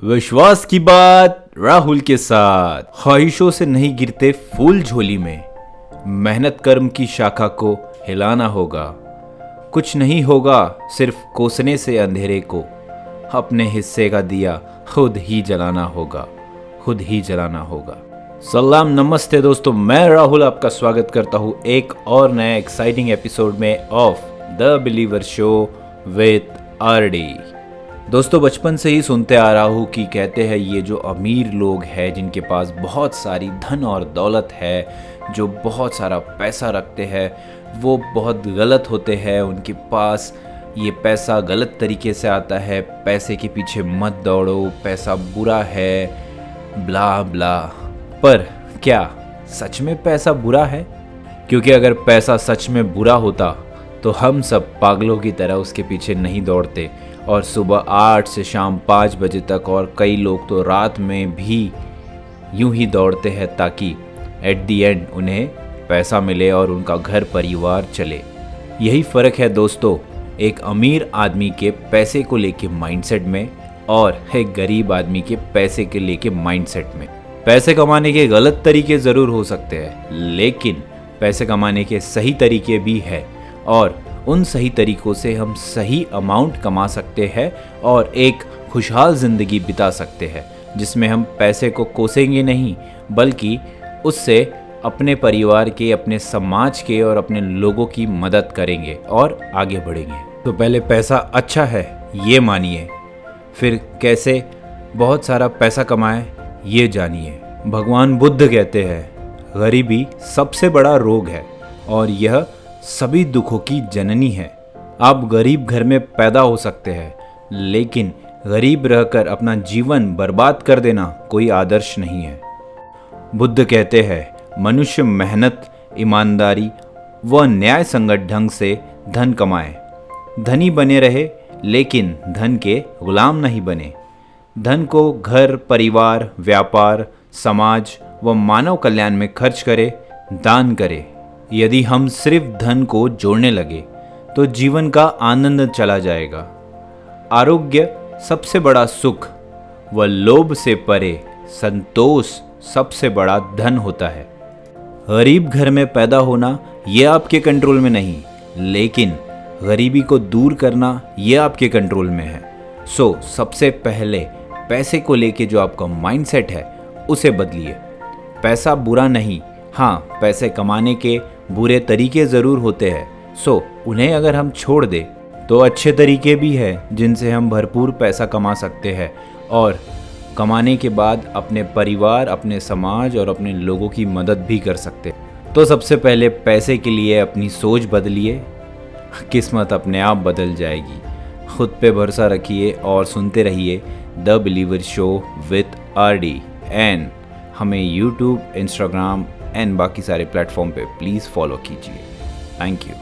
विश्वास की बात राहुल के साथ। ख्वाहिशों से नहीं गिरते फूल झोली में। मेहनत कर्म की शाखा को हिलाना होगा। कुछ नहीं होगा सिर्फ़ कोसने से अंधेरे को। अपने हिस्से का दिया खुद ही जलाना होगा। खुद ही जलाना होगा। सलाम, नमस्ते दोस्तों, मैं राहुल आपका स्वागत करता हूँ एक और नए एक्साइटिंग एपिसोड में of the believer show with R D दोस्तों, बचपन से ही सुनते आ रहा हूँ कि कहते हैं, ये जो अमीर लोग हैं, जिनके पास बहुत सारी धन और दौलत है, जो बहुत सारा पैसा रखते हैं, वो बहुत गलत होते हैं, उनके पास ये पैसा गलत तरीके से आता है, पैसे के पीछे मत दौड़ो, पैसा बुरा है, ब्ला ब्ला। पर क्या सच में पैसा बुरा है? क्योंकि अगर पैसा सच में बुरा होता तो हम सब पागलों की तरह उसके पीछे नहीं दौड़ते। और सुबह आठ से शाम पाँच बजे तक और कई लोग तो रात में भी यूँ ही दौड़ते हैं ताकि एट दी एंड उन्हें पैसा मिले और उनका घर परिवार चले। यही फ़र्क है दोस्तों, एक अमीर आदमी के पैसे को लेके माइंडसेट में और एक गरीब आदमी के पैसे के लेके माइंडसेट में। पैसे कमाने के गलत तरीके ज़रूर हो सकते हैं, लेकिन पैसे कमाने के सही तरीके भी है। और उन सही तरीकों से हम सही अमाउंट कमा सकते हैं और एक खुशहाल ज़िंदगी बिता सकते हैं, जिसमें हम पैसे को कोसेंगे नहीं, बल्कि उससे अपने परिवार के, अपने समाज के और अपने लोगों की मदद करेंगे और आगे बढ़ेंगे। तो पहले पैसा अच्छा है, ये मानिए। फिर कैसे बहुत सारा पैसा कमाएँ, ये जानिए। भगवान बुद्ध कहते हैं, गरीबी सबसे बड़ा रोग है और यह सभी दुखों की जननी है। आप गरीब घर में पैदा हो सकते हैं, लेकिन गरीब रहकर अपना जीवन बर्बाद कर देना कोई आदर्श नहीं है। बुद्ध कहते हैं, मनुष्य मेहनत, ईमानदारी व न्याय संगत ढंग से धन कमाए। धनी बने रहे, लेकिन धन के गुलाम नहीं बने। धन को घर, परिवार, व्यापार, समाज व मानव कल्याण में खर्च करे, दान करे। यदि हम सिर्फ़ धन को जोड़ने लगे तो जीवन का आनंद चला जाएगा। आरोग्य सबसे बड़ा सुख व लोभ से परे संतोष सबसे बड़ा धन होता है। गरीब घर में पैदा होना यह आपके कंट्रोल में नहीं, लेकिन गरीबी को दूर करना यह आपके कंट्रोल में है। सो, सबसे पहले पैसे को लेके जो आपका माइंडसेट है, उसे बदलिए। पैसा बुरा नहीं हाँ पैसे कमाने के बुरे तरीके ज़रूर होते हैं। सो, उन्हें अगर हम छोड़ दें तो अच्छे तरीके भी हैं, जिनसे हम भरपूर पैसा कमा सकते हैं। और कमाने के बाद अपने परिवार, अपने समाज और अपने लोगों की मदद भी कर सकते हैं। तो सबसे पहले पैसे के लिए अपनी सोच बदलिए। किस्मत अपने आप बदल जाएगी। खुद पे भरोसा रखिए और सुनते रहिए the believer show with R D and हमें यूट्यूब इंस्टाग्राम एंड बाकी सारे प्लेटफॉर्म पे प्लीज़ फॉलो कीजिए। Thank you